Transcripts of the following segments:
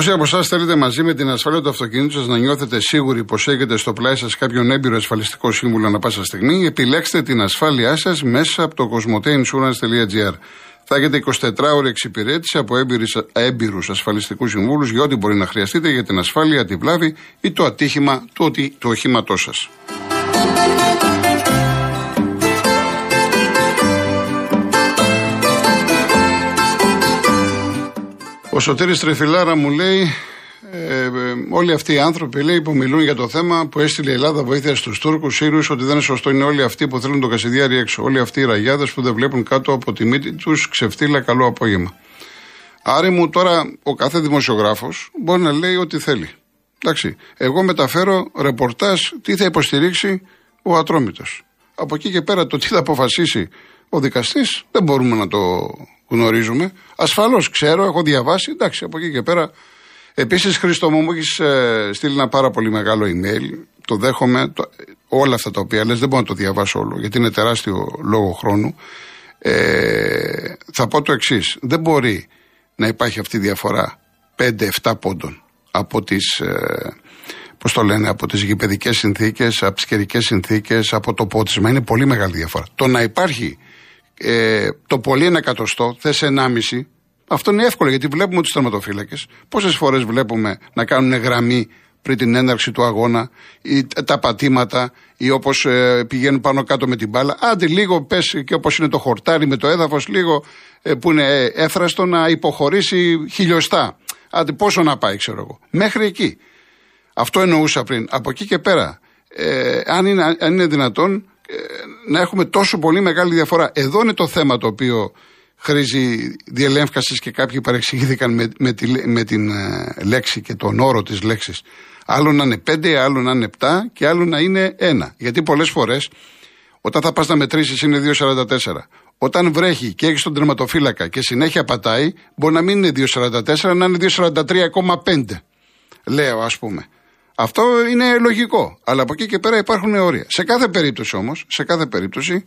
Όσοι από εσάς θέλετε μαζί με την ασφάλεια του αυτοκίνητου σας να νιώθετε σίγουροι πως έχετε στο πλάι σας κάποιον έμπειρο ασφαλιστικό σύμβουλο ανα πάσα στιγμή, επιλέξτε την ασφάλειά σας μέσα από το cosmoteinsurance.gr. Θα έχετε 24 ώρε εξυπηρέτηση από έμπειρους ασφαλιστικούς συμβούλους για ό,τι μπορεί να χρειαστείτε για την ασφάλεια, τη βλάβη ή το ατύχημα του, του οχήματός σας. Ο Σωτήρης Τρεφιλάρα μου λέει, ε, ε, όλοι αυτοί οι άνθρωποι λέει, που μιλούν για το θέμα που έστειλε η Ελλάδα βοήθεια στους Τούρκους Σύρου, ότι δεν είναι σωστό είναι όλοι αυτοί που θέλουν το Κασιδιάρι έξω. Όλοι αυτοί οι ραγιάδες που δεν βλέπουν κάτω από τη μύτη τους ξεφτύλα καλό απόγευμα. Άρη μου τώρα ο κάθε δημοσιογράφος μπορεί να λέει ό,τι θέλει. Εντάξει. Εγώ μεταφέρω ρεπορτάζ τι θα υποστηρίξει ο Ατρόμητος. Από εκεί και πέρα το τι θα αποφασίσει ο δικαστής δεν μπορούμε να το γνωρίζουμε. Ασφαλώς ξέρω, έχω διαβάσει. Εντάξει, από εκεί και πέρα. Επίσης, Χρήστο μου, μου έχεις ε, στείλει ένα πάρα πολύ μεγάλο email. Το δέχομαι. Το, όλα αυτά τα οποία λες, δεν μπορώ να το διαβάσω όλο, γιατί είναι τεράστιο λόγο χρόνου. Ε, θα πω το εξής. Δεν μπορεί να υπάρχει αυτή η διαφορά 5-7 πόντων από τις. Ε, Πώς το λένε, από τις γηπαιδικές συνθήκες, από τις καιρικές συνθήκες, από το πότισμα. Είναι πολύ μεγάλη διαφορά. Το να υπάρχει ε, το πολύ ένα εκατοστό, θες ενάμιση, αυτό είναι εύκολο γιατί βλέπουμε του τερματοφύλακε. Πόσες φορές βλέπουμε να κάνουν γραμμή πριν την έναρξη του αγώνα, ή τα πατήματα, ή όπως ε, πηγαίνουν πάνω κάτω με την μπάλα. Άντε λίγο πες και όπως είναι το χορτάρι με το έδαφος, λίγο ε, που είναι ε, έφραστο να υποχωρήσει χιλιοστά. Άντε πόσο να πάει, ξέρω εγώ. Μέχρι εκεί. Αυτό εννοούσα πριν. Από εκεί και πέρα, ε, αν, είναι, αν είναι δυνατόν, να έχουμε τόσο πολύ μεγάλη διαφορά. Εδώ είναι το θέμα το οποίο χρήζει διελεύκαση και κάποιοι παρεξηγήθηκαν με, με, τη, με την ε, λέξη και τον όρο της λέξης. Άλλο να είναι πέντε, άλλο να είναι επτά και άλλο να είναι ένα. Γιατί πολλές φορές όταν θα πας να μετρήσεις είναι 2,44. Όταν βρέχει και έχεις τον τερματοφύλακα και συνέχεια πατάει, μπορεί να μην είναι 2,44, να είναι 2,43,5. Λέω ας πούμε. Αυτό είναι λογικό. Αλλά από εκεί και πέρα υπάρχουν όρια. Σε κάθε περίπτωση όμως, σε κάθε περίπτωση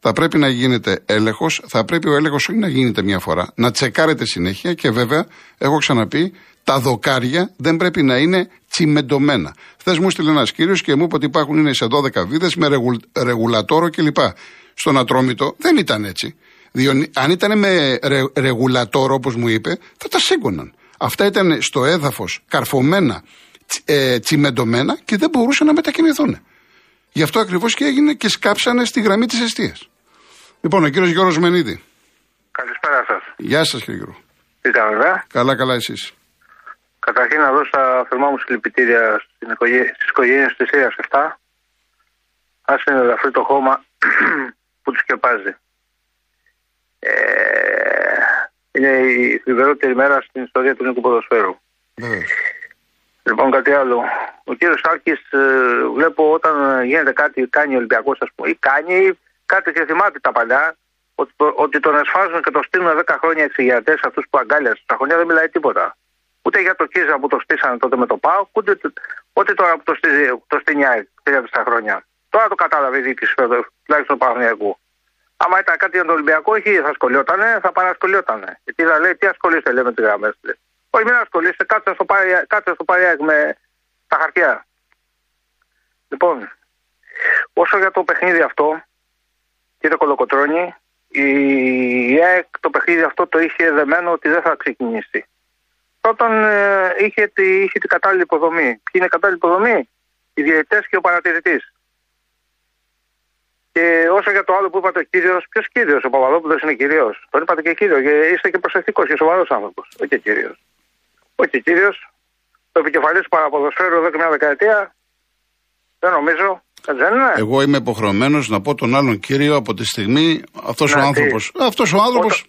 θα πρέπει να γίνεται έλεγχος. Θα πρέπει ο έλεγχος όχι να γίνεται μια φορά, να τσεκάρετε συνέχεια και βέβαια, έχω ξαναπεί, τα δοκάρια δεν πρέπει να είναι τσιμεντωμένα. Χθε μου στείλε ένας κύριος και μου είπε ότι υπάρχουν είναι σε 12 βίδες με ρεγουλ, ρεγουλατόρο κλπ. Στον ατρόμητο δεν ήταν έτσι. Διότι αν ήταν με ρε, ρεγουλατόρο, όπως μου είπε, θα τα σήκωναν. Αυτά ήταν στο έδαφος καρφωμένα ε, τσιμεντωμένα και δεν μπορούσαν να μετακινηθούν. Γι' αυτό ακριβώς και έγινε και σκάψανε στη γραμμή της αιστεία. Λοιπόν, ο κύριος Γιώργος Μενίδη. Καλησπέρα σας. Γεια σας, κύριε Γιώργο. Τι κάνετε. Καλά, καλά, εσείς. Καταρχήν να δώσω τα θερμά μου συλληπιτήρια στις οικογένειες της Σύρια 7. Α είναι ελαφρύ το χώμα που τους σκεπάζει. Ε, είναι η θλιβερότερη μέρα στην ιστορία του Νίκου Ποδοσφαίρου. Λοιπόν, κάτι άλλο. Ο κύριος Σάκη, ε, βλέπω όταν γίνεται κάτι, κάνει ο Ολυμπιακός, ας πούμε, ή κάνει κάτι και θυμάται τα παλιά, ότι, ότι τον εσφάζουν και τον στείλουν 10 χρόνια εξηγιατέ αυτούς που αγκάλιασαν. Στα χρονιά δεν μιλάει τίποτα. Ούτε για το Κίζα που το στήσανε τότε με το ΠΑΟ, ούτε, ούτε τώρα που το, στήσει, το στηνιάει στα χρόνια. Τώρα το κατάλαβε η διοίκηση τουλάχιστον του Παναγιακού. Άμα ήταν κάτι για τον Ολυμπιακό, όχι θα σκολιότανε, θα παρασκολιότανε. Γιατί θα λέει, τι ασχολείστε, λέει με τις γραμμές. Όχι, μην ασχολείστε, κάτσε στο πάρει, κάτσε στο με τα χαρτιά. Λοιπόν, όσο για το παιχνίδι αυτό, κύριε Κολοκοτρώνη, η ΑΕΚ το παιχνίδι αυτό το είχε δεμένο ότι δεν θα ξεκινήσει. Πρώτον, ε, είχε, τη, είχε την κατάλληλη υποδομή. Ποιοι είναι η κατάλληλη υποδομή, οι διαιτητές και ο παρατηρητής. Και όσο για το άλλο που είπατε ο κύριος, ποιος κύριος, ο Παπαδόπουλος είναι κύριος. Τον είπατε και κύριο, και είστε και προσεκτικός και σοβαρός άνθρωπος. Όχι κύριος. Όχι κύριος. Το επικεφαλής του παραποδοσφαίρου εδώ και μια δεκαετία. Δεν νομίζω. Δεν είναι. Εγώ είμαι υποχρεωμένος να πω τον άλλον κύριο από τη στιγμή αυτός ναι, ο άνθρωπος. Αυτός ο άνθρωπος.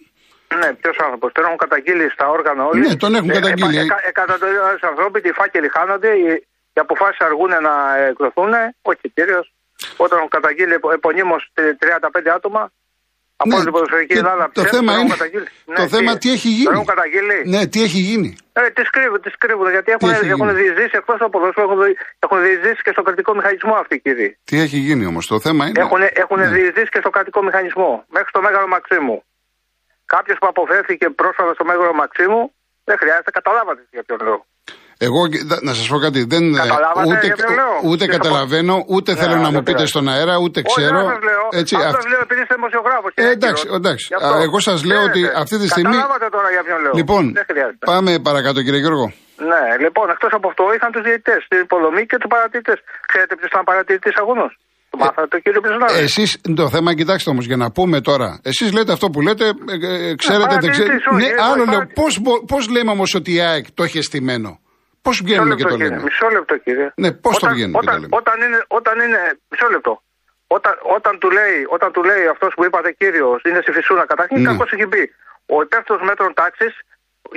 Ναι, ποιος άνθρωπος. Τον έχουν καταγγείλει στα όργανα όλοι. Ναι, τον έχουν ε, καταγγείλει. Εκατοντάδες άνθρωποι, οι φάκελοι χάνονται, οι, οι αποφάσεις αργούν να εκδοθούν. Όχι κύριος. Όταν έχουν καταγγείλει επωνύμως 35 άτομα, από ναι, την ποδοσφαιρική Ελλάδα το θέμα είναι. Το ναι, θέμα τι έχει γίνει. Ναι, τι έχει γίνει. Ε, τι κρύβουν, τι κρύβουν. Γιατί έχουν, έχουν διεισδύσει εκτός από ποδοσφαίρο, έχουν, έχουν διεισδύσει και στο κρατικό μηχανισμό αυτοί οι κύριοι. Τι έχει γίνει όμως, το θέμα είναι. Έχουν, έχουν ναι. διεισδύσει και στο κρατικό μηχανισμό. Μέχρι στο Μέγαρο Μαξίμου. Κάποιος που αποφέρθηκε πρόσφατα στο Μέγαρο Μαξίμου Δεν χρειάζεται, καταλάβατε για ποιον λόγο. Εγώ να σας πω κάτι. Δεν, ούτε, ούτε καταλαβαίνω, ούτε θέλω να μου πείτε στον αέρα, ούτε ξέρω. Όχι, λέω. Έτσι, αυτό λέω επειδή είστε δημοσιογράφος. Ε, εντάξει, εντάξει. Εγώ σας λέω ότι αυτή τη στιγμή. Καταλάβατε τώρα για ποιον λέω. Λοιπόν, πάμε παρακάτω, κύριε Γιώργο. Ναι, λοιπόν, εκτός από αυτό είχαν τους διαιτητές, την υποδομή και τους παρατηρητές. Ξέρετε ποιος ήταν παρατηρητής αγώνο. Το ε, μάθατε το κύριο Πισνάδη. Εσεί το θέμα, κοιτάξτε όμως, για να πούμε τώρα. Εσείς λέτε αυτό που λέτε, ε, ξέρετε, δεν ξέρετε. Ναι, άλλο λέω. Πώς λέμε όμως ότι η ΑΕΚ το έχει στημένο; Πώς βγαίνουμε και το λέμε. Μισό λεπτό, κύριε. Ναι, πώς το βγαίνουμε όταν, και το λέμε. Όταν είναι, όταν είναι. Μισό λεπτό. Όταν, όταν, του λέει, όταν του λέει αυτός που είπατε κύριος, είναι στη φυσούνα, καταρχήν ναι. έχει πει. Ο υπεύθυνος μέτρων τάξης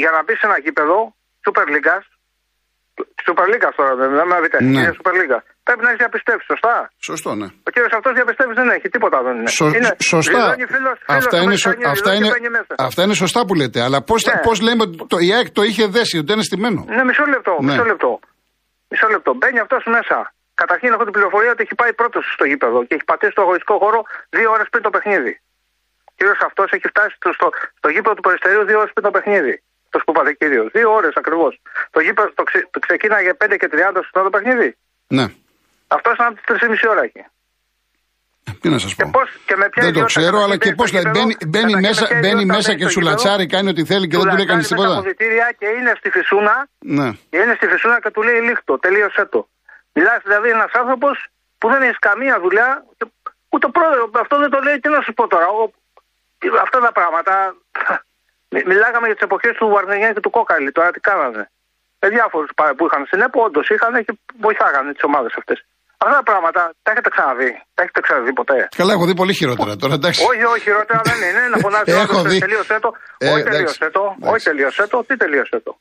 για να μπει σε ένα γήπεδο Super League, Super League τώρα, δεν με ναι. είναι Super League. Πρέπει να έχεις διαπιστεύσεις, σωστά; Σωστό, ναι. Ο κύριος αυτός διαπιστεύεις δεν έχει, τίποτα δεν είναι. Σω, είναι σωστά. Φίλος, αυτά, είναι, σω, αυτά, είναι, αυτά είναι σωστά που λέτε. Αλλά πώς ναι. πώς λέμε ότι το, η ΑΕΚ το είχε δέσει, ότι είναι στημένο. Ναι, μισό λεπτό. Ναι. Μισό λεπτό. Μισό λεπτό. Μπαίνει αυτός μέσα. Καταρχήν έχω την πληροφορία ότι έχει πάει πρώτος στο γήπεδο και έχει πατήσει το αγωνιστικό χώρο δύο ώρες πριν το παιχνίδι. Ο κύριος αυτός έχει φτάσει στο, στο, στο γήπεδο του Περιστερίου δύο ώρες πριν το παιχνίδι. Το που είπατε κύριο. Δύο ώρες ακριβώς. Το γήπεδο το, ξε, το ξεκίναγε 5 και 30 στο το παιχνίδι. Ναι. Αυτό ήταν από τις 3,5 ώρα εκεί. Τι να σας πω. Και με ποια Δεν το ξέρω, αλλά και πώς λέει. Μπαίνει, μπαίνει μέσα, μπαίνει μέσα και σου λατσάρει, κάνει ό,τι θέλει και δεν του λέει κανείς τίποτα. και είναι στη φυσούνα. Ναι. Και είναι στη φυσούνα και του λέει λίχτο. Τελείωσε το. Μιλάς δηλαδή ένας άνθρωπος που δεν έχει καμία δουλειά. Ούτε πρόεδρο, αυτό δεν το λέει. Τι να σου πω τώρα. Ο, αυτά τα πράγματα. Μιλάγαμε για τις εποχές του Βαρνεγιάννη και του Κόκαλη. Τώρα τι κάνανε. Με διάφορους που είχαν στην ΕΠΟ, όντως είχαν και βοηθάγανε τις ομάδες αυτές. Αυτά τα πράγματα τα έχετε ξαναδεί. Τα έχετε ξαναδεί ποτέ. Καλά, έχω δει πολύ χειρότερα τώρα, εντάξει. Όχι, όχι, χειρότερα δεν είναι. Να φωνάζει όλο τελείωσε το. Ε, όχι, τελείωσε το. Όχι, τελείωσε το. Τι τελείωσε το.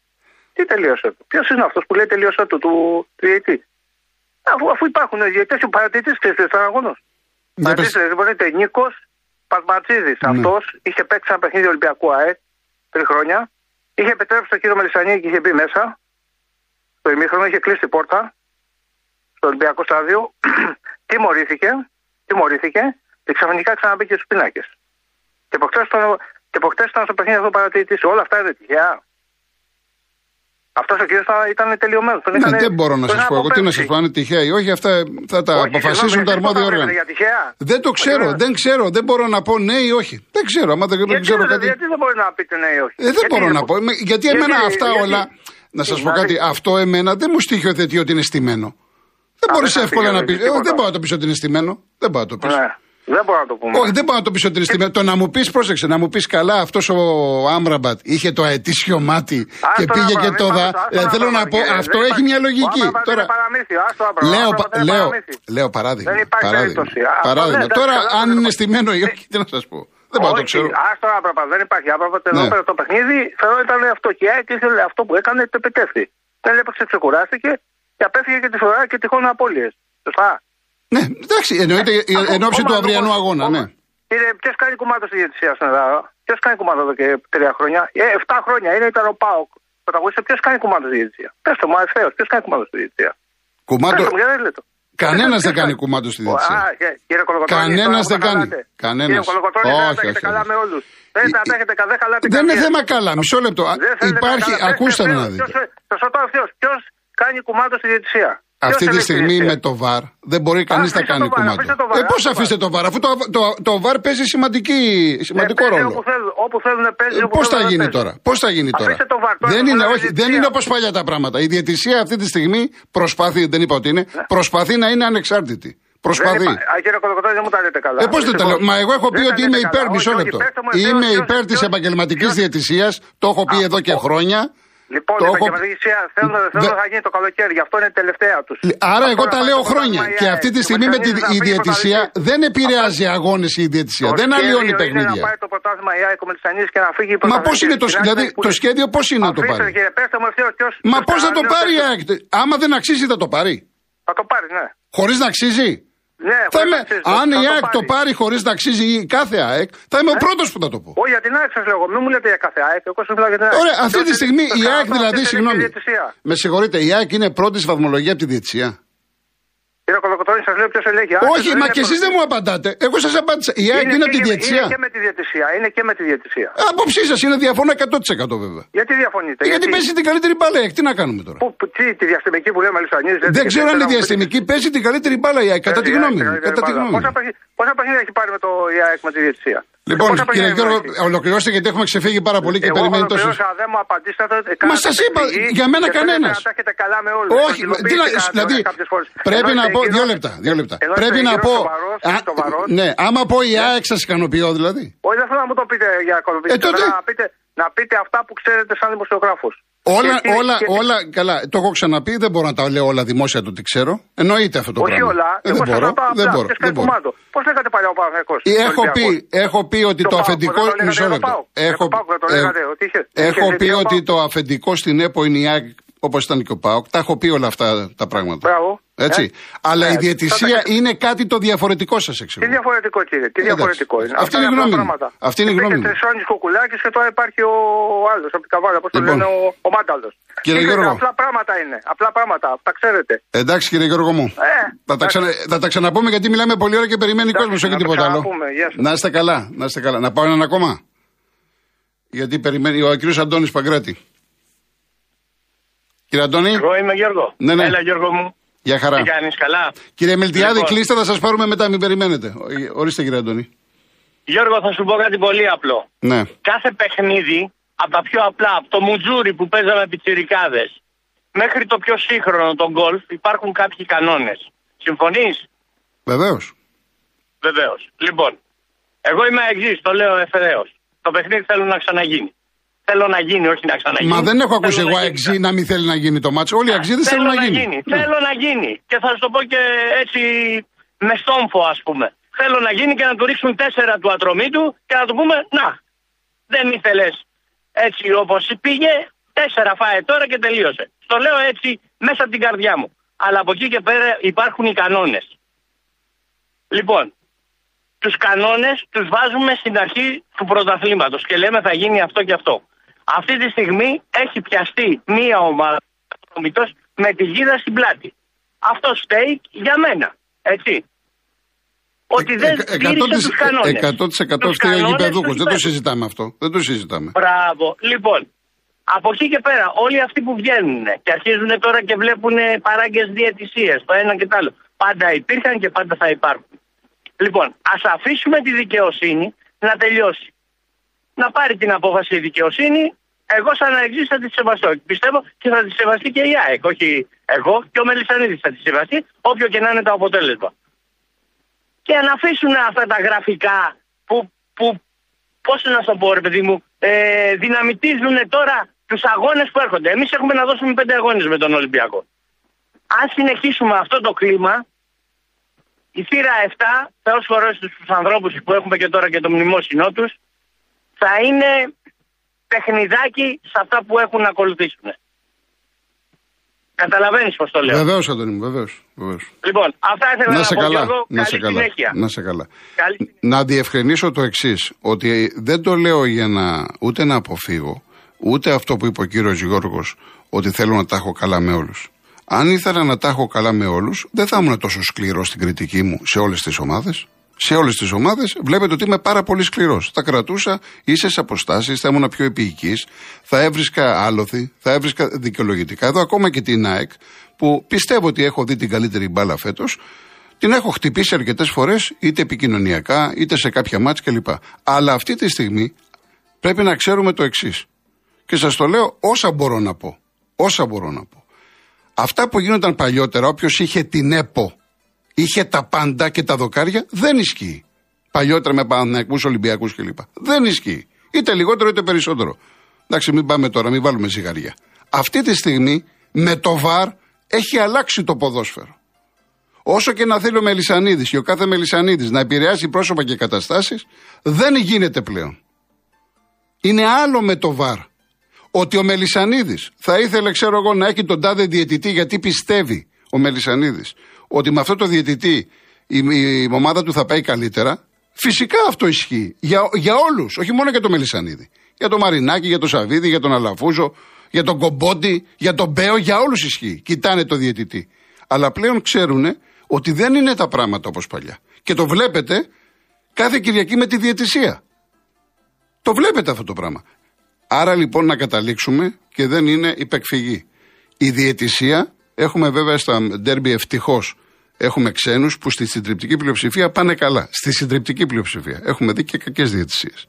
Τι τελείωσε το. Ποιος είναι αυτός που λέει τελείωσε το του διαιτή. Αφού, αφού υπάρχουν διαιτέ και παρατηρητής και στον αγώνα. Παρατηρητής, λοιπόν, Νίκος Πασματζίδης. Ναι. Αυτός είχε παίξει ένα παιχνίδι Ολυμπιακού ΑΕ τρει χρόνια. Είχε επιτρέψει τον κύριο Μελισανίδη και είχε μπει μέσα. Το ημίχρονο είχε κλείσει την πόρτα στο Ολυμπιακό στάδιο, τιμωρήθηκε, τιμωρήθηκε και ξαφνικά ξαναμπήκε στους πινάκε. Και από χτε ήταν στο παιχνίδι αυτό παρατηρητής. Όλα αυτά είναι τυχαία. Αυτός ο κύριος ήταν τελειωμένος. Ναι, δεν μπορώ να σας πω εγώ τι να σας πω, αν είναι τυχαία ή όχι. Αυτά θα τα όχι, αποφασίσουν τα αρμόδια όργανα. Δεν το ξέρω, δεν ξέρω. Δεν μπορώ να πω ναι ή όχι. Δεν ξέρω. Άμα δεν, γιατί, ξέρω κάτι. Γιατί δεν μπορεί να πείτε ναι ή όχι; Ε, δεν μπορώ να πω. Γιατί εμένα αυτά όλα. Να σας πω κάτι. Αυτό εμένα δεν μου στοιχειοθετεί ότι είναι στημένο. Δεν μπορείς εύκολα να πεις. Δεν μπορώ να το πει ότι είναι στημένο. Δεν μπορώ να το πεις. Ναι. Δεν μπορώ να το πούμε. Όχι, δεν μπορώ να το πει ότι είναι στημένο. Το να μου πεις, πρόσεξε, να μου πεις καλά, αυτός ο Άμραμπατ είχε το αετήσιο μάτι και πήγε και το δα. Ε, θέλω να πω, αυτό έχει μια λογική. Τώρα. Λέω παράδειγμα. Παράδειγμα. Τώρα, αν είναι στημένο ή όχι, τι να σας πω. Δεν μπορώ να το ξέρω. Άστο άπραπα, δεν υπάρχει άπραπα. Εδώ πέρα το παιχνίδι θεωρώ ήταν αυτό. Και ήθελε αυτό που έκανε, το επιτεύχθη. Δεν έπαιξε, ξεκουράστηκε και απέφυγε και τη φορά και τυχόν απώλειες. Σωστά. Ναι, εντάξει, εννοείται εν ώψη του αυριανού αγώνα, ναι. Κύριε, ποιος κάνει κουμάτο στη διαιτησία στην Ελλάδα; Ποιος κάνει κουμάτο εδώ και τρία χρόνια; Ε, 7 χρόνια είναι, ήταν ο Πάοκ. Πρωταγωνιστής, ποιος κάνει κουμάτο στη διαιτησία; Πες το μου, ευθέω, ποιος κάνει κουμάτο στη διαιτησία; Κουμάτο. Κανένας δεν κάνει κουμάτο στη διαιτησία. Κανένας δεν κάνει. Κανένας. Όχι, όχι. καλά με όλους. Δεν τα έχετε καλά. Δεν είναι θέμα καλά. Μισό λεπτό. Υπάρχει, ακούστε να δείτε. Ποιο κάνει κουμάντο στη διαιτησία. Αυτή τη στιγμή με το βαρ δεν μπορεί κανείς να κάνει κουμάντο. Ε, Πώς αφήστε το βαρ, αφού το, το, το βαρ παίζει σημαντική, σημαντικό ρόλο. Όπου θέλουν, όπου θέλουν παίζει. Πώς θα γίνει τώρα, Πώς θα γίνει τώρα; Δεν είναι, όχι, δεν είναι όπως παλιά τα πράγματα. Η διαιτησία αυτή τη στιγμή προσπαθεί, δεν είπα ότι είναι, ναι. προσπαθεί να είναι ανεξάρτητη. Προσπαθεί. Κύριε Κολοκοτρόνη, δεν μου τα λέτε καλά. Ε, πώς δεν τα λέω. Μα εγώ έχω πει ότι είμαι υπέρ, μισό λεπτό. Είμαι υπέρ της επαγγελματικής διαιτησίας. Το έχω πει εδώ και χρόνια. Λοιπόν, η επαγγελματική θέλουν, θέλουν θα γίνει το καλοκαίρι, γι' αυτό είναι τελευταία τους. Άρα, εγώ τα λέω χρόνια. Και αυτή τη στιγμή με τη διαιτησία δεν επηρεάζει αγώνες η διαιτησία. Δεν αλλοιώνει παιχνίδια. Να πάει το πρωτάθλημα η ΑΕΚ με και να φύγει Μα πώς είναι το δηλαδή το σχέδιο, πώς είναι να το πάρει; Μα πώς θα το πάρει η ΑΕΚ; Άμα δεν αξίζει, θα το πάρει. Θα το πάρει, ναι. Χωρίς να αξίζει; Ναι, θα είμαι, αν η ΑΕΚ το πάρει χωρίς να αξίζει η κάθε ΑΕΚ, θα είμαι ο ε; πρώτος που θα το πω. Όχι, για την ΑΕΚ σας λέω. Μην μου λέτε για κάθε ΑΕΚ. Εγώ σας μιλάω για την ΑΕΚ. Ωραία, αυτή τη στιγμή η ΑΕΚ δηλαδή, συγγνώμη. Με συγχωρείτε, η ΑΕΚ είναι πρώτη βαθμολογία από τη διετησία. Κύριε Κολοκοτρόνη, σας λέω ποιος ελέγχει. Αν Όχι, δεν μα είναι και εσείς προ- δεν μου απαντάτε. Εγώ σας απάντησα. Η ΑΕΚ είναι από τη και- διαιτησία. Είναι και με τη διαιτησία. Είναι και με τη διαιτησία. Απόψη σας είναι διαφωνώ 100% βέβαια. Γιατί διαφωνείτε, Γιατί παίζει την καλύτερη μπάλα η ΑΕΚ. Τι να κάνουμε τώρα; Πού, πού, τι, τη διαστημική που λέμε Αλυσανίδη. Δεν ξέρω αν είναι διαστημική. Παίζει την καλύτερη μπάλα η ΑΕΚ. Κατά τη γνώμη μου. Κατά τη γνώμη μου. Πόσα, παιχνίδια- πόσα παιχνίδια έχει πάρει με το η ΑΕΚ με τη διαιτησία; Λοιπόν, Πόσα κύριε παιχνίδια Γιώργο, έχεις. ολοκληρώστε γιατί έχουμε ξεφύγει πάρα πολύ και Εγώ περιμένει τόσο. ολοκληρώσα, δεν μου απαντήσατε. Μα κάνατε σας είπα, επιλογή για μένα και θέλετε κανένας. Να τα έχετε καλά με όλους. Όχι, Το τι να, υλοποιήσετε δηλαδή κάποιες φορές. πρέπει Ενώ να είστε πω. γύρω- Δύο λεπτά. Δύο λεπτά. ενώ Πρέπει είστε να γύρω πω. σοβαρός, Α, σοβαρός. Ναι, άμα πω η ΑΕΚ σας ικανοποιώ δηλαδή. Όχι, δεν θέλω να μου το πείτε για κολοπή. Ε, τότε- να, πείτε, να πείτε αυτά που ξέρετε σαν δημοσιογράφος. Όλα, Γιατί- όλα, γιατί- όλα, καλά, το έχω ξαναπεί, δεν μπορώ να τα λέω όλα δημόσια το τι ξέρω. Εννοείται αυτό το Όχι πράγμα. όλα. Ε, Εγώ δεν σας μπορώ, ρωτάω δεν απλά. μπορώ, Ποιος δεν κάνει μπορώ. κουμάντο. Πώς λέγατε παλιά ο Παναθηναϊκός. Ε, Έχω πει, Ολυμπιακός. έχω πει ότι Το το ΠΑΟΚ, αφεντικό. δεν το λέγατε Μισό για το λεπτό. ΠΑΟΚ. Για Έχω, το ΠΑΟΚ δεν το ε, λέγατε, ότι είχε- έχω είχε πει ζητήσει ο ότι ΠΑΟΚ. το αφεντικό στην ΕΠΟ είναι η ΑΕΚ όπως ήταν και ο ΠΑΟΚ. Τα έχω πει όλα αυτά τα πράγματα. Μπράβο. Έτσι. Ε, Αλλά ε, η διαιτησία τότε- είναι κάτι το διαφορετικό σας Τι εξηγώ. διαφορετικό κύριε, τι Εντάξει. διαφορετικό είναι; Αυτή Αυτά είναι η απλά γνώμη μου. πράγματα. Αυτή είναι η γνώμη μου. Υπήρχε Τρισόνης Κουκουλάκης και τώρα υπάρχει ο, ο άλλος, από την Καβάλα, πώς το Λοιπόν. λένε, ο, ο Μάνταλος. Κύριε Είναι Γιώργο. Απλά πράγματα είναι, απλά πράγματα, τα ξέρετε. Εντάξει κύριε Γιώργο μου. Ε, θα, τα ξανα, θα τα ξαναπούμε γιατί μιλάμε πολλή ώρα και περιμένει κόσμος, Εντάξει, όχι να το τίποτα άλλο. ξαναπούμε. Γεια σας. Να είστε καλά, να είστε καλά. Να πάω έναν ακόμα. Γιατί περιμένει ο κύριος Αντώνης Παγκράτη. Κύριε Αντώνη, Εγώ είμαι Γιώργο. Ναι, ναι. Έλα Γιώργο μου. Για χαρά. Τι κάνεις καλά; Κύριε Μελτιάδη, Λοιπόν. κλείστε, θα σας πάρουμε μετά, μην περιμένετε. Ο- Ορίστε κύριε Αντώνη. Γιώργο θα σου πω κάτι πολύ απλό. Ναι. Κάθε παιχνίδι από τα πιο απλά, από το μουτζούρι που παίζαμε πιτσιρικάδες μέχρι το πιο σύγχρονο, τον γκολφ, υπάρχουν κάποιοι κανόνες. Συμφωνείς; Βεβαίως. Βεβαίως. Λοιπόν, εγώ είμαι εξής, το λέω ευθεραίως. Το παιχνίδι θέλω να ξαναγίνει. Θέλω να γίνει, όχι να ξαναγίνει. Μα δεν έχω ακούσει Θέλω εγώ να γίνει. εξή να μην θέλει να γίνει το μάτσο. Όλοι οι αξίδε θέλουν να γίνει. Ναι. Θέλω να γίνει. Και θα σου το πω και έτσι με στόμφο, ας πούμε. Θέλω να γίνει και να του ρίξουν τέσσερα του ατρωμίτου και να του πούμε Να, δεν ήθελες έτσι όπως πήγε, τέσσερα φάε τώρα και τελείωσε. Το λέω έτσι μέσα από την καρδιά μου. Αλλά από εκεί και πέρα υπάρχουν οι κανόνες. Λοιπόν, τους κανόνες τους βάζουμε στην αρχή του πρωταθλήματος και λέμε θα γίνει αυτό και αυτό. Αυτή τη στιγμή έχει πιαστεί μία ομάδα ατρομητός με τη γίδα στην πλάτη. Αυτός φταίει για μένα, έτσι. Ότι δεν Ε, τήρησε τους κανόνες. 100% Τους φταίει ο κανόνες γηπεδούχο. τους Δεν το υπέρ- συζητάμε αυτό. Δεν το συζητάμε. Μπράβο. Λοιπόν, από εκεί και πέρα, όλοι αυτοί που βγαίνουν και αρχίζουν τώρα και βλέπουν παράγκες διαιτησίες, το ένα και το άλλο. Πάντα υπήρχαν και πάντα θα υπάρχουν. Λοιπόν, ας αφήσουμε τη δικαιοσύνη να τελειώσει. Να πάρει την απόφαση η δικαιοσύνη, εγώ σαν εξή θα τη σεβαστώ. Πιστεύω και θα τη σεβαστεί και η ΑΕΚ. Όχι εγώ και ο Μελισανίδης θα τη σεβαστεί, όποιο και να είναι το αποτέλεσμα. Και να αφήσουν αυτά τα γραφικά που, που πώς να σου πω, ρε παιδί μου, ε, δυναμητίζουν τώρα τους αγώνες που έρχονται. Εμείς έχουμε να δώσουμε πέντε αγώνες με τον Ολυμπιακό. Αν συνεχίσουμε αυτό το κλίμα, η θύρα 7, Θεός χωρέσει τους ανθρώπους που έχουμε και τώρα και το μνημόσυνό τους, θα είναι παιχνιδάκι σε αυτά που έχουν να ακολουθήσουν. Καταλαβαίνεις πώς το λέω. Βεβαίως, Αντώνη μου, βεβαίως. Λοιπόν, αυτά ήθελα να, Να σε πω καλά. Γιώργο. Να σε Καλή καλά. συνέχεια. Να σε καλά. Καλή συνέχεια. Να διευκρινίσω το εξής, ότι δεν το λέω για να ούτε να αποφύγω, ούτε αυτό που είπε ο κύριος Γιώργος, ότι θέλω να τα έχω καλά με όλους. Αν ήθελα να τα έχω καλά με όλους, δεν θα ήμουν τόσο σκληρός στην κριτική μου σε όλες τις ομάδες. Σε όλες τις ομάδες βλέπετε ότι είμαι πάρα πολύ σκληρός. Θα κρατούσα ίσε αποστάσεις, θα ήμουν πιο επίοικης, θα έβρισκα άλοθη, θα έβρισκα δικαιολογητικά. Εδώ ακόμα και την ΑΕΚ, που πιστεύω ότι έχω δει την καλύτερη μπάλα φέτος, την έχω χτυπήσει αρκετές φορές, είτε επικοινωνιακά, είτε σε κάποια μάτια κλπ. Αλλά αυτή τη στιγμή πρέπει να ξέρουμε το εξής. Και σας το λέω όσα μπορώ να πω. Όσα μπορώ να πω. Αυτά που γίνονταν παλιότερα, όποιος είχε την ΕΠΟ, είχε τα πάντα και τα δοκάρια, δεν ισχύει. Παλιότερα με Παναθηναϊκούς, Ολυμπιακούς κλπ. Δεν ισχύει. Είτε λιγότερο είτε περισσότερο. Εντάξει, μην πάμε τώρα, μην βάλουμε ζυγαριά. Αυτή τη στιγμή με το βαρ έχει αλλάξει το ποδόσφαιρο. Όσο και να θέλει ο Μελισανίδης και ο κάθε Μελισανίδης να επηρεάσει πρόσωπα και καταστάσεις, δεν γίνεται πλέον. Είναι άλλο με το βαρ. Ότι ο Μελισανίδης θα ήθελε, ξέρω εγώ, να έχει τον τάδε διαιτητή γιατί πιστεύει ο Μελισανίδης ότι με αυτό το διαιτητή η, η ομάδα του θα πάει καλύτερα. Φυσικά αυτό ισχύει. Για, για όλους, όχι μόνο για τον Μελισανίδη. Για τον Μαρινάκη, για τον Σαββίδη, για τον Αλαφούζο, για τον Κομπόντι, για τον Μπέο, για όλους ισχύει. Κοιτάνε το διαιτητή. Αλλά πλέον ξέρουν ότι δεν είναι τα πράγματα όπως παλιά. Και το βλέπετε κάθε Κυριακή με τη διαιτησία. Το βλέπετε αυτό το πράγμα. Άρα λοιπόν να καταλήξουμε και δεν είναι υπεκφυγή. Η διαιτησία, έχουμε βέβαια στα ντέρμπι ευτυχώς έχουμε ξένους που στη συντριπτική πλειοψηφία πάνε καλά. Στη συντριπτική πλειοψηφία. Έχουμε δει και κακές διαιτησίες.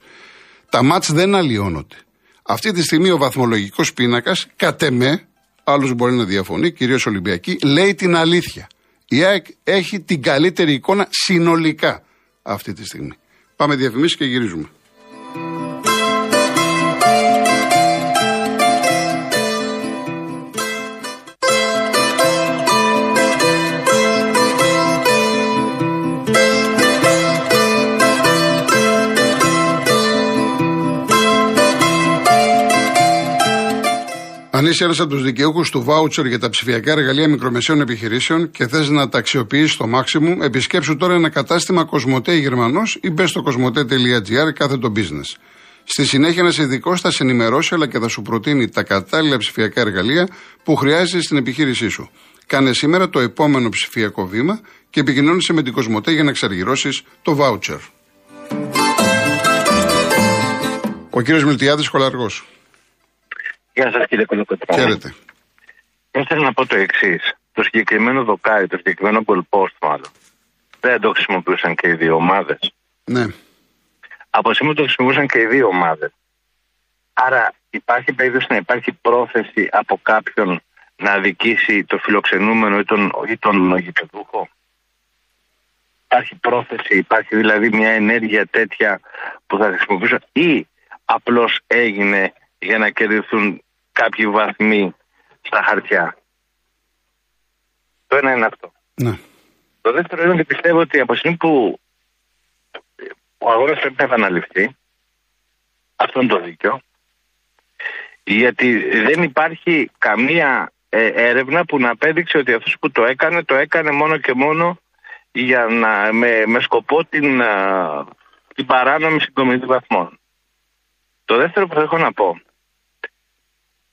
Τα μάτς δεν αλλοιώνονται. Αυτή τη στιγμή ο βαθμολογικός πίνακας, κατ' εμέ, άλλο μπορεί να διαφωνεί, κυρίως Ολυμπιακή, λέει την αλήθεια. Η ΑΕΚ έχει την καλύτερη εικόνα συνολικά αυτή τη στιγμή. Πάμε διαφημίσεις και γυρίζουμε. Αν είσαι ένας από τους δικαιούχους του βάουτσερ για τα ψηφιακά εργαλεία μικρομεσαίων επιχειρήσεων και θες να τα αξιοποιήσεις στο maximum, επισκέψου τώρα ένα κατάστημα Κοσμοτέ Γερμανός ή μπες στο κοσμοτέ.gr κάθε το business. Στη συνέχεια, ένας ειδικός θα σε ενημερώσει αλλά και θα σου προτείνει τα κατάλληλα ψηφιακά εργαλεία που χρειάζεσαι στην επιχείρησή σου. Κάνε σήμερα το επόμενο ψηφιακό βήμα και επικοινώνησε με την Κοσμοτέ για να εξαργυρώσει το βάουτσερ. Ο κύριος Μιλτιάδης, σχολαργός. Γεια σας κύριε Κολοκοτρώνη. Χαίρετε. Ήθελα να πω το εξής. Το συγκεκριμένο δοκάρι, το συγκεκριμένο goal post μάλλον, δεν το χρησιμοποιούσαν και οι δύο ομάδες. Ναι. Από σήμερα το χρησιμοποιούσαν και οι δύο ομάδες. Άρα υπάρχει περίπτωση να υπάρχει πρόθεση από κάποιον να αδικήσει το φιλοξενούμενο ή τον, ή τον γηπεδούχο; Υπάρχει πρόθεση, υπάρχει δηλαδή μια ενέργεια τέτοια που θα χρησιμοποιούσαν ή απλώς έγινε για να κερδιθούν κάποιοι βαθμοί στα χαρτιά. Το ένα είναι αυτό. ναι. Το δεύτερο είναι ότι πιστεύω ότι από στιγμή που ο αγώνας πρέπει να επαναληφθεί, αυτό είναι το δίκιο, γιατί δεν υπάρχει καμία ε, έρευνα που να απέδειξε ότι αυτός που το έκανε, το έκανε μόνο και μόνο για να, με, με σκοπό την, α, την παράνομη συγκομιδή βαθμών. Το δεύτερο που θα έχω να πω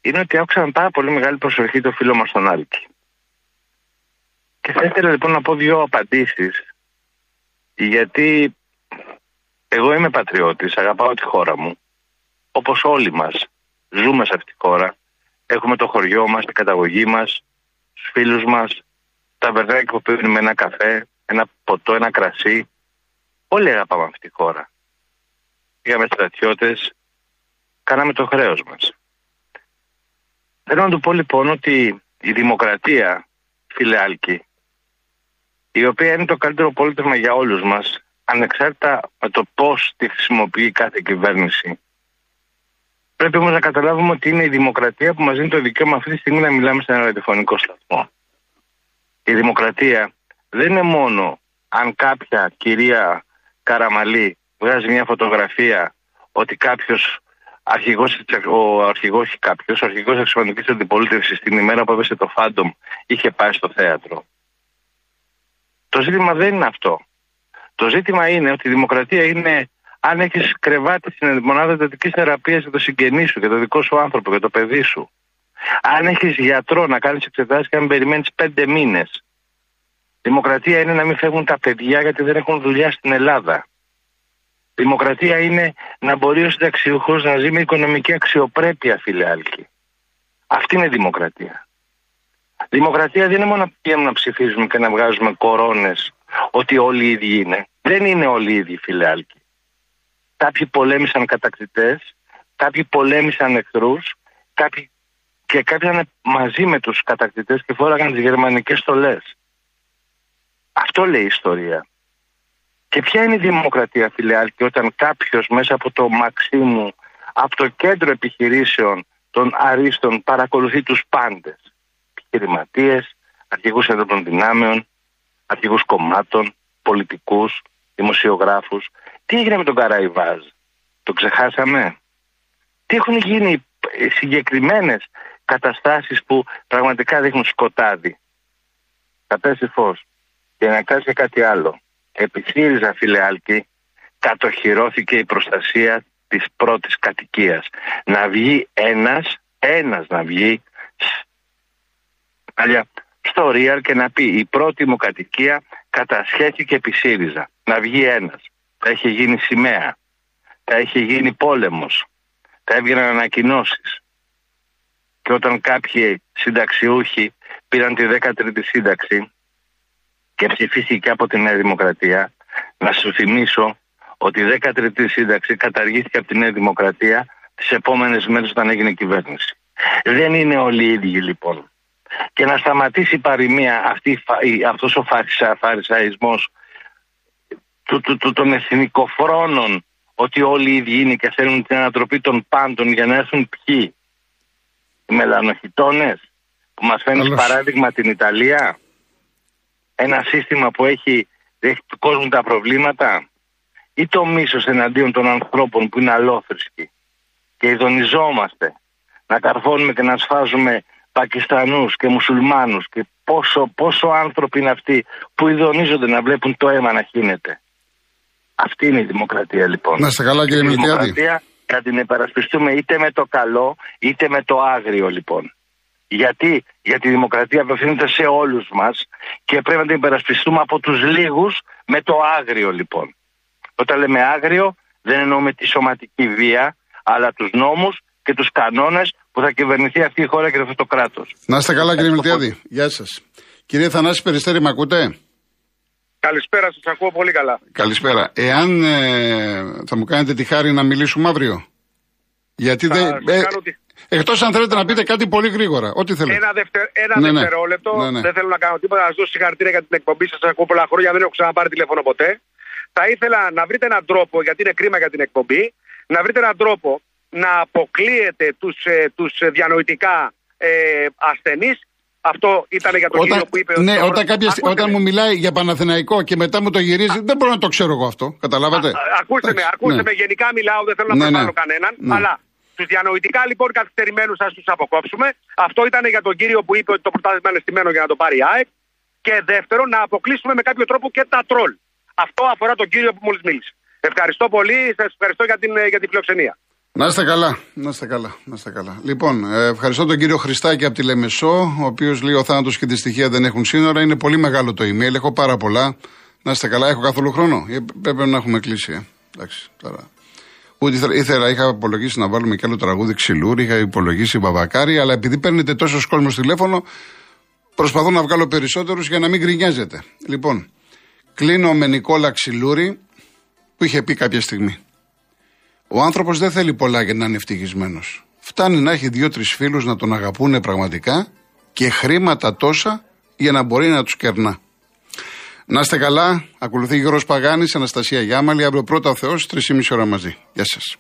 είναι ότι άκουσα με πάρα πολύ μεγάλη προσοχή το φίλο μας τον Άλκη. Και θα ήθελα λοιπόν να πω δύο απαντήσεις γιατί εγώ είμαι πατριώτης, αγαπάω τη χώρα μου όπως όλοι μας ζούμε σε αυτή τη χώρα. Έχουμε το χωριό μας, την καταγωγή μας τους φίλους μας τα βερδάκια που πίνουμε ένα καφέ ένα ποτό, ένα κρασί. Όλοι αγαπάμε αυτή τη χώρα. Πήγαμε στρατιώτες κάναμε το χρέος μας Θέλω να του πω λοιπόν ότι η δημοκρατία, φίλε Άλκη, η οποία είναι το καλύτερο πολίτευμα για όλους μας, ανεξάρτητα με το πώς τη χρησιμοποιεί κάθε κυβέρνηση, πρέπει όμως να καταλάβουμε ότι είναι η δημοκρατία που μας δίνει το δικαίωμα αυτή τη στιγμή να μιλάμε σε ένα ραδιοφωνικό σταθμό. Η δημοκρατία δεν είναι μόνο αν κάποια κυρία Καραμαλή βγάζει μια φωτογραφία ότι κάποιος αρχηγός, ο αρχηγός κάποιος, ο αρχηγός τη Εξωματικής Αντιπολίτευσης την ημέρα που έβεσε το Φάντομ είχε πάει στο θέατρο. Το ζήτημα δεν είναι αυτό. Το ζήτημα είναι ότι η δημοκρατία είναι αν έχεις κρεβάτι στην μονάδα εντατικής θεραπείας για το συγγενή σου, για το δικό σου άνθρωπο, για το παιδί σου. Αν έχεις γιατρό να κάνεις εξετάσεις και αν περιμένεις πέντε μήνες. Δημοκρατία είναι να μην φεύγουν τα παιδιά γιατί δεν έχουν δουλειά στην Ελλάδα. Δημοκρατία είναι να μπορεί ο συνταξιούχος να ζει με οικονομική αξιοπρέπεια, φίλε Άλκη. Αυτή είναι δημοκρατία. Δημοκρατία δεν είναι μόνο να πηγαίνουμε να ψηφίζουμε και να βγάζουμε κορώνες ότι όλοι οι ίδιοι είναι. Δεν είναι όλοι οι ίδιοι, φίλε Άλκη. Κάποιοι πολέμησαν κατακτητές, κάποιοι πολέμησαν εχθρούς, κάποιοι και κάποιοι ήταν μαζί με τους κατακτητές και φόραγαν τις γερμανικές στολές. Αυτό λέει η ιστορία. Και ποια είναι η δημοκρατία, φιλεάλκη, όταν κάποιος μέσα από το Μαξίμου, από το κέντρο επιχειρήσεων των αρίστων, παρακολουθεί τους πάντες. Επιχειρηματίες, αρχηγούς ενόπλων δυνάμεων, αρχηγούς κομμάτων, πολιτικούς, δημοσιογράφους. Τι έγινε με τον Καραϊβάζ, το ξεχάσαμε; Τι έχουν γίνει συγκεκριμένες καταστάσεις που πραγματικά δείχνουν σκοτάδι; Θα πέσει φως. Και να κάνεις κάτι άλλο επί ΣΥΡΙΖΑ φίλε Άλκη κατοχυρώθηκε η προστασία της πρώτης κατοικίας. Να βγει ένας, ένας να βγει Αλιά, στο Real και να πει η πρώτη μου κατοικία κατασχέθηκε επί ΣΥΡΙΖΑ. Να βγει ένας. Θα είχε γίνει σημαία. Θα είχε γίνει πόλεμος. Θα έβγαιναν ανακοινώσεις. Και όταν κάποιοι συνταξιούχοι πήραν τη 13η σύνταξη και ψηφίστηκε από τη Νέα Δημοκρατία, να σου θυμίσω ότι η 13η σύνταξη καταργήθηκε από τη Νέα Δημοκρατία τις επόμενες μέρες όταν έγινε κυβέρνηση. Δεν είναι όλοι οι ίδιοι λοιπόν. Και να σταματήσει η παροιμία αυτή, αυτός ο φαρισαϊσμός του, του, του, των εθνικοφρόνων ότι όλοι οι ίδιοι είναι και θέλουν την ανατροπή των πάντων για να έρθουν ποιοι; Οι μελανοχιτώνες που μας φαίνουν παράδειγμα την Ιταλία. Ένα σύστημα που έχει, έχει του κόσμου τα προβλήματα ή το μίσος εναντίον των ανθρώπων που είναι αλόθρησκοι και ειδονιζόμαστε να καρφώνουμε και να σφάζουμε Πακιστανούς και Μουσουλμάνους και πόσο, πόσο άνθρωποι είναι αυτοί που ειδονίζονται να βλέπουν το αίμα να χύνεται. Αυτή είναι η δημοκρατία λοιπόν. Να είστε καλά κύριε Η Μιλτιάδη. δημοκρατία θα την υπερασπιστούμε είτε με το καλό είτε με το άγριο λοιπόν. Γιατί, Γιατί η δημοκρατία απευθύνεται σε όλους μας και πρέπει να την υπερασπιστούμε από τους λίγους με το άγριο λοιπόν. Όταν λέμε άγριο δεν εννοούμε τη σωματική βία αλλά τους νόμους και τους κανόνες που θα κυβερνηθεί αυτή η χώρα και αυτό το κράτος. Να είστε καλά κύριε Μιλτιάδη. Γεια σας. Κύριε Θανάση Περιστέρη, με ακούτε; Καλησπέρα, σας ακούω πολύ καλά. Καλησπέρα. Εάν ε, θα μου κάνετε τη χάρη να μιλήσουμε αύριο; Γιατί Θα δεν. σας κάνω τη- Εκτός αν θέλετε να πείτε κάτι πολύ γρήγορα. Ό,τι θέλετε. Ένα, δευτε... ένα Ναι, ναι. δευτερόλεπτο, Ναι, ναι. δεν θέλω να κάνω τίποτα, να σα δώσω συγχαρητήρια για την εκπομπή σας. Σας ακούω πολλά χρόνια, δεν έχω ξαναπάρει τηλέφωνο ποτέ. Θα ήθελα να βρείτε έναν τρόπο, γιατί είναι κρίμα για την εκπομπή, να βρείτε έναν τρόπο να αποκλείετε τους τους διανοητικά ε, ασθενείς. Αυτό ήταν για τον Όταν, κύριο που είπε. ναι, ότι- όταν, κάποια, Ακούστε όταν με. μου μιλάει για Παναθηναϊκό και μετά μου το γυρίζει, δεν μπορώ να το ξέρω εγώ αυτό. Καταλάβατε; Α, ακούστε με, Εντάξει, ακούστε ναι. με, γενικά μιλάω, δεν θέλω να Ναι, ναι. προβάλλω κανέναν. Ναι. Αλλά τους διανοητικά λοιπόν καθυστερημένους ας τους αποκόψουμε. Αυτό ήταν για τον κύριο που είπε ότι το πρωτάθλημα είναι στημένο για να το πάρει η ΑΕΚ. Και δεύτερον, να αποκλείσουμε με κάποιο τρόπο και τα τρόλ. Αυτό αφορά τον κύριο που μόλις μίλησε. Ευχαριστώ πολύ, σας ευχαριστώ για την, ε, για την φιλοξενία. Να είστε καλά. Να είστε καλά. Να είστε καλά. Λοιπόν, ε, ευχαριστώ τον κύριο Χριστάκη από τη Λεμεσό, ο οποίος λέει ο θάνατος και τη στοιχεία δεν έχουν σύνορα. Είναι πολύ μεγάλο το email. Έχω πάρα πολλά. Να είστε καλά. Έχω καθόλου χρόνο. Ε, Πρέπει να έχουμε κλείσει. Ε. Εντάξει, τώρα. Ούτε ήθελα, ήθελα, είχα υπολογίσει να βάλουμε κι άλλο τραγούδι ξυλούρι, είχα υπολογίσει μπαμπακάρι, αλλά επειδή παίρνετε τόσος κόσμος τηλέφωνο, προσπαθώ να βγάλω περισσότερους για να μην γκρινιάζετε. Λοιπόν, κλείνω με Νικόλα Ξυλούρη, που είχε πει κάποια στιγμή. Ο άνθρωπος δεν θέλει πολλά για να είναι ευτυχισμένος. Φτάνει να έχει δύο-τρεις φίλους να τον αγαπούνε πραγματικά και χρήματα τόσα για να μπορεί να τους κερνά. Να είστε καλά. Ακολουθεί Γιώργος Παγάνης, Αναστασία Γιάμαλη. Αύριο πρώτα ο Θεός, 3,5 ώρα μαζί. Γεια σας.